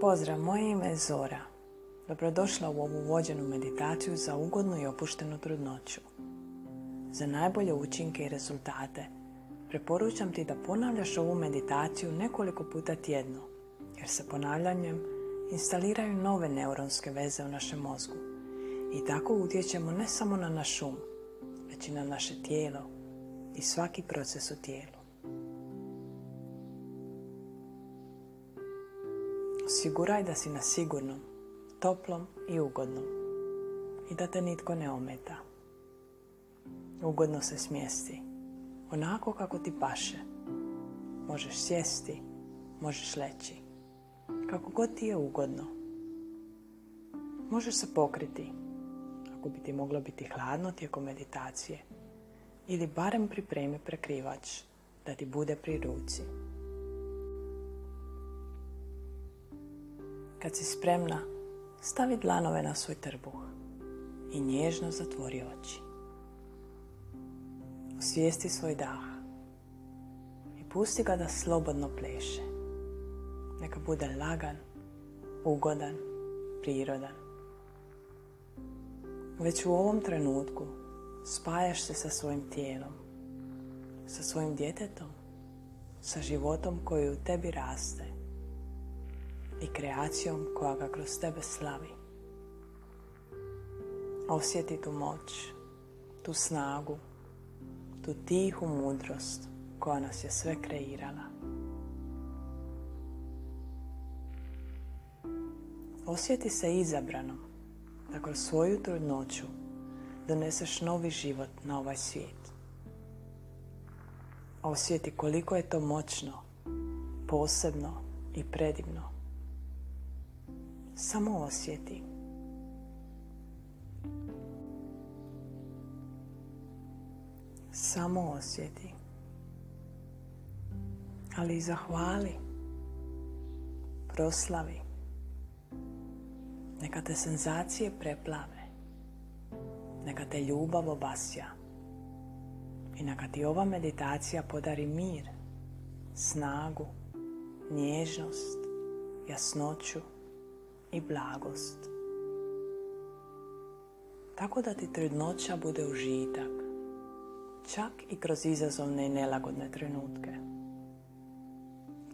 Pozdrav, moje ime je Zora. Dobrodošla u ovu vođenu meditaciju za ugodnu i opuštenu trudnoću. Za najbolje učinke i rezultate preporučam ti da ponavljaš ovu meditaciju nekoliko puta tjedno, jer se ponavljanjem instaliraju nove neuronske veze u našem mozgu i tako utječemo ne samo na naš um, već i na naše tijelo i svaki proces u tijelu. Osiguraj da si na sigurnom, toplom i ugodnom i da te nitko ne ometa. Ugodno se smjesti, onako kako ti paše. Možeš sjesti, možeš leći, kako god ti je ugodno. Možeš se pokriti, ako bi ti moglo biti hladno tijekom meditacije, ili barem pripremi prekrivač da ti bude pri ruci. Kad si spremna, stavi dlanove na svoj trbuh i nježno zatvori oči. Osvijesti svoj dah i pusti ga da slobodno pleše. Neka bude lagan, ugodan, prirodan. Već u ovom trenutku spajaš se sa svojim tijelom, sa svojim djetetom, sa životom koji u tebi raste i kreacijom koja ga kroz tebe slavi. Osjeti tu moć, tu snagu, tu tihu mudrost koja nas je sve kreirala. Osjeti se izabranom da kroz svoju trudnoću doneseš novi život na ovaj svijet. Osjeti koliko je to moćno, posebno i predivno samo osjeti. Samo osjeti. Ali i zahvali. Proslavi. Neka te senzacije preplave. Neka te ljubav obasja. I neka ti ova meditacija podari mir, snagu, nježnost, jasnoću i blagost. Tako da ti trudnoća bude užitak, čak i kroz izazovne i nelagodne trenutke.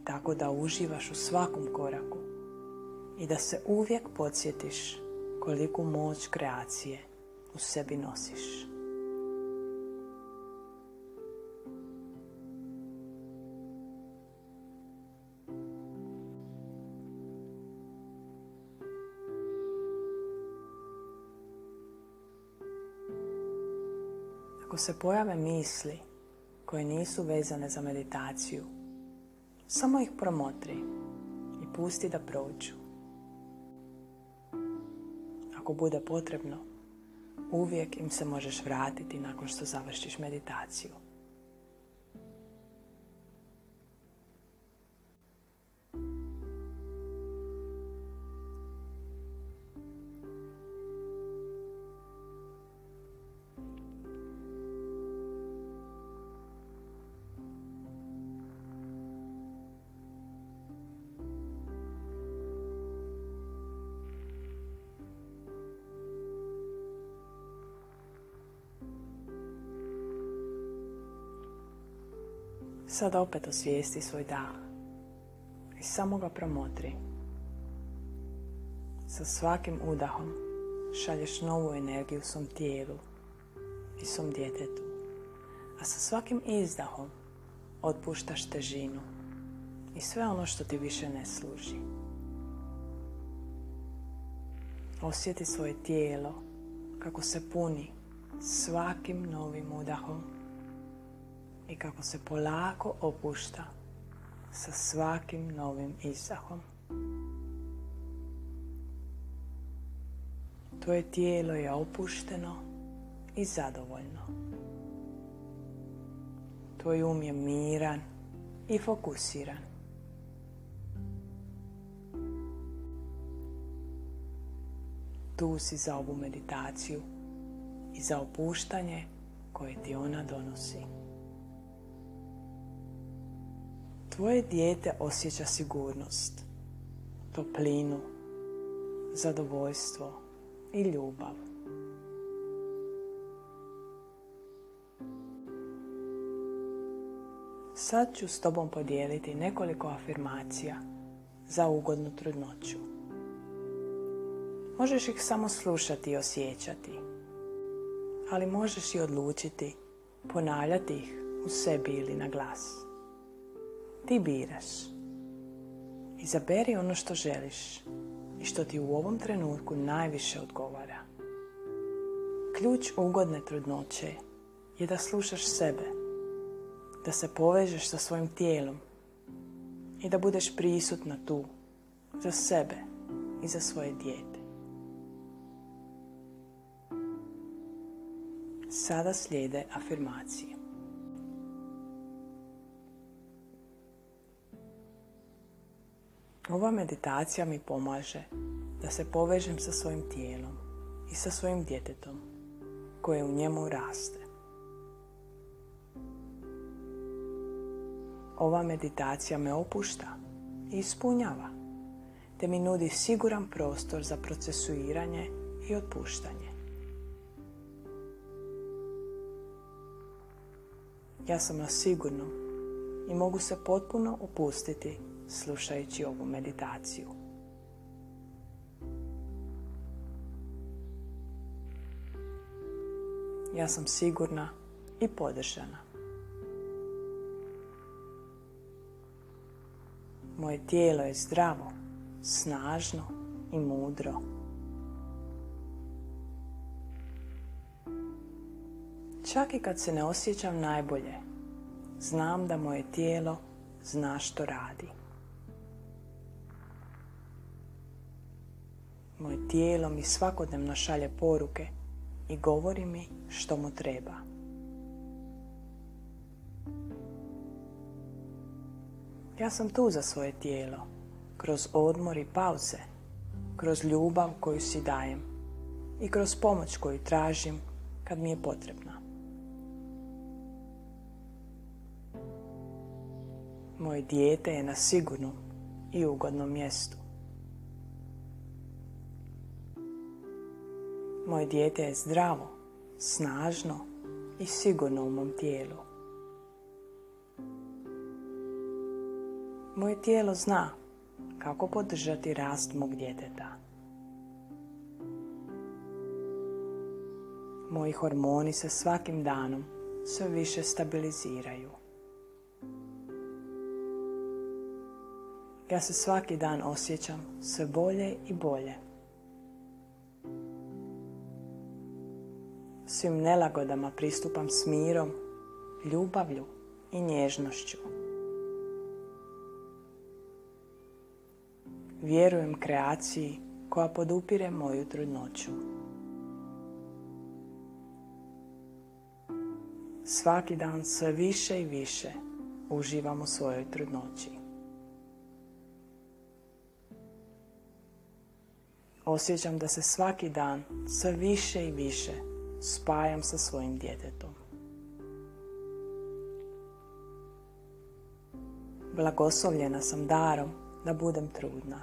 Tako da uživaš u svakom koraku i da se uvijek podsjetiš koliku moć kreacije u sebi nosiš. Ako se pojave misli koje nisu vezane za meditaciju, samo ih promotri i pusti da prođu. Ako bude potrebno, uvijek im se možeš vratiti nakon što završiš meditaciju. Sada opet osvijesti svoj dah i samo ga promotri. Sa svakim udahom šalješ novu energiju svom tijelu i svom djetetu, a sa svakim izdahom otpuštaš težinu i sve ono što ti više ne služi. Osjeti svoje tijelo kako se puni svakim novim udahom i kako se polako opušta sa svakim novim izdahom. Tvoje tijelo je opušteno i zadovoljno. Tvoj um je miran i fokusiran. Tu si za ovu meditaciju i za opuštanje koje ti ona donosi. Tvoje dijete osjeća sigurnost, toplinu, zadovoljstvo i ljubav. Sad ću s tobom podijeliti nekoliko afirmacija za ugodnu trudnoću. Možeš ih samo slušati i osjećati, ali možeš i odlučiti ponavljati ih u sebi ili na glas. Ti biraš. Izaberi ono što želiš i što ti u ovom trenutku najviše odgovara. Ključ ugodne trudnoće je da slušaš sebe, da se povežeš sa svojim tijelom i da budeš prisutna tu za sebe i za svoje dijete. Sada slijede afirmacije. Ova meditacija mi pomaže da se povežem sa svojim tijelom i sa svojim djetetom koje u njemu raste. Ova meditacija me opušta i ispunjava, te mi nudi siguran prostor za procesuiranje i otpuštanje. Ja sam na sigurnom i mogu se potpuno opustiti slušajući ovu meditaciju. Ja sam sigurna i podržana. Moje tijelo je zdravo, snažno i mudro. Čak i kad se ne osjećam najbolje, znam da moje tijelo zna što radi. Moje tijelo mi svakodnevno šalje poruke i govori mi što mu treba. Ja sam tu za svoje tijelo, kroz odmor i pauze, kroz ljubav koju si dajem i kroz pomoć koju tražim kad mi je potrebna. Moje dijete je na sigurnom i ugodnom mjestu. Moje dijete je zdravo, snažno i sigurno u mom tijelu. Moje tijelo zna kako podržati rast mog djeteta. Moji hormoni se svakim danom sve više stabiliziraju. Ja se svaki dan osjećam sve bolje i bolje. Svim nelagodama pristupam s mirom, ljubavlju i nježnošću. Vjerujem kreaciji koja podupire moju trudnoću. Svaki dan sve više i više uživam u svojoj trudnoći. Osjećam da se svaki dan sve više i više spajam sa svojim djetetom. Blagoslovljena sam darom da budem trudna.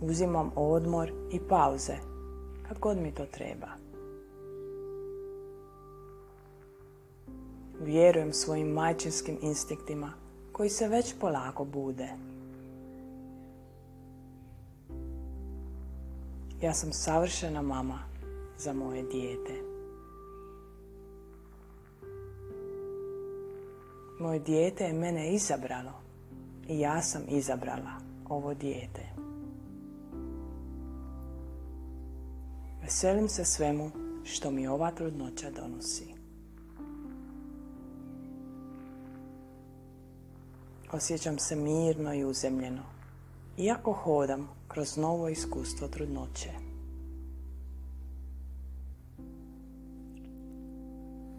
Uzimam odmor i pauze kad god mi to treba. Vjerujem svojim majčinskim instinktima koji se već polako bude. Ja sam savršena mama za moje dijete. Moje dijete je mene izabralo i ja sam izabrala ovo dijete. Veselim se svemu što mi ova trudnoća donosi. Osjećam se mirno i uzemljeno, iako hodam kroz novo iskustvo trudnoće.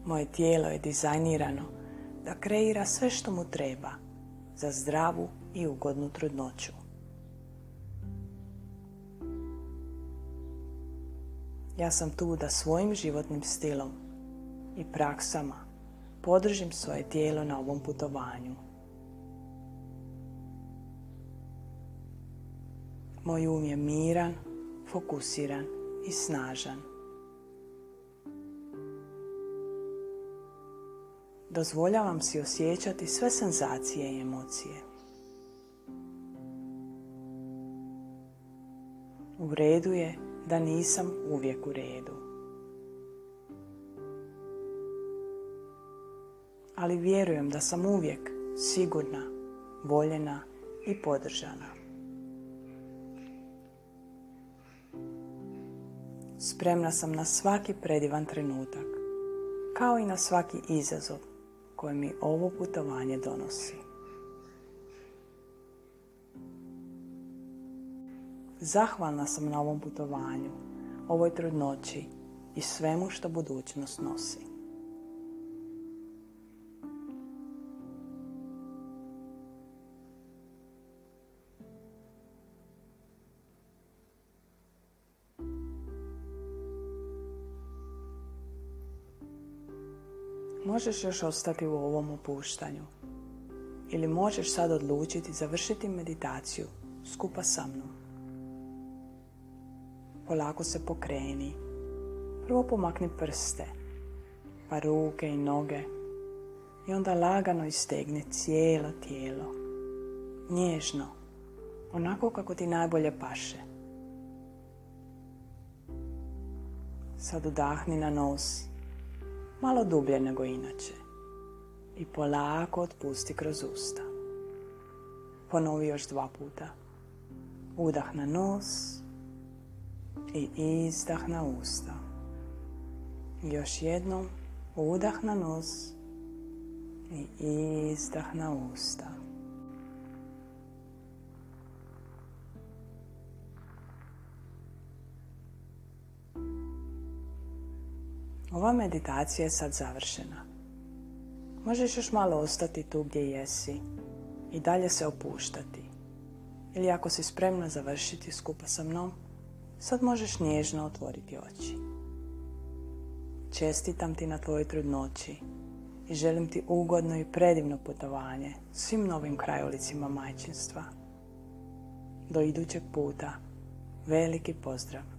Moje tijelo je dizajnirano da kreira sve što mu treba za zdravu i ugodnu trudnoću. Ja sam tu da svojim životnim stilom i praksama podržim svoje tijelo na ovom putovanju Moj um je miran, fokusiran i snažan. Dozvoljavam si osjećati sve senzacije i emocije. U redu je da nisam uvijek u redu. Ali vjerujem da sam uvijek sigurna, voljena i podržana. Spremna sam na svaki predivan trenutak, kao i na svaki izazov koje mi ovo putovanje donosi. Zahvalna sam na ovom putovanju, ovoj trudnoći i svemu što budućnost nosi. Možeš još ostati u ovom opuštanju ili možeš sad odlučiti završiti meditaciju skupa sa mnom. Polako se pokreni. Prvo pomakni prste, pa ruke i noge i onda lagano istegni cijelo tijelo. Nježno, onako kako ti najbolje paše. Sad udahni na nos malo dublje nego inače i polako otpusti kroz usta. Ponovi još dva puta. Udah na nos i izdah na usta. Još jednom udah na nos i izdah na usta. Ova meditacija je sad završena. Možeš još malo ostati tu gdje jesi i dalje se opuštati. Ili ako si spremna završiti skupa sa mnom, sad možeš nježno otvoriti oči. Čestitam ti na tvojoj trudnoći i želim ti ugodno i predivno putovanje svim novim krajolicima majčinstva. Do idućeg puta, veliki pozdrav!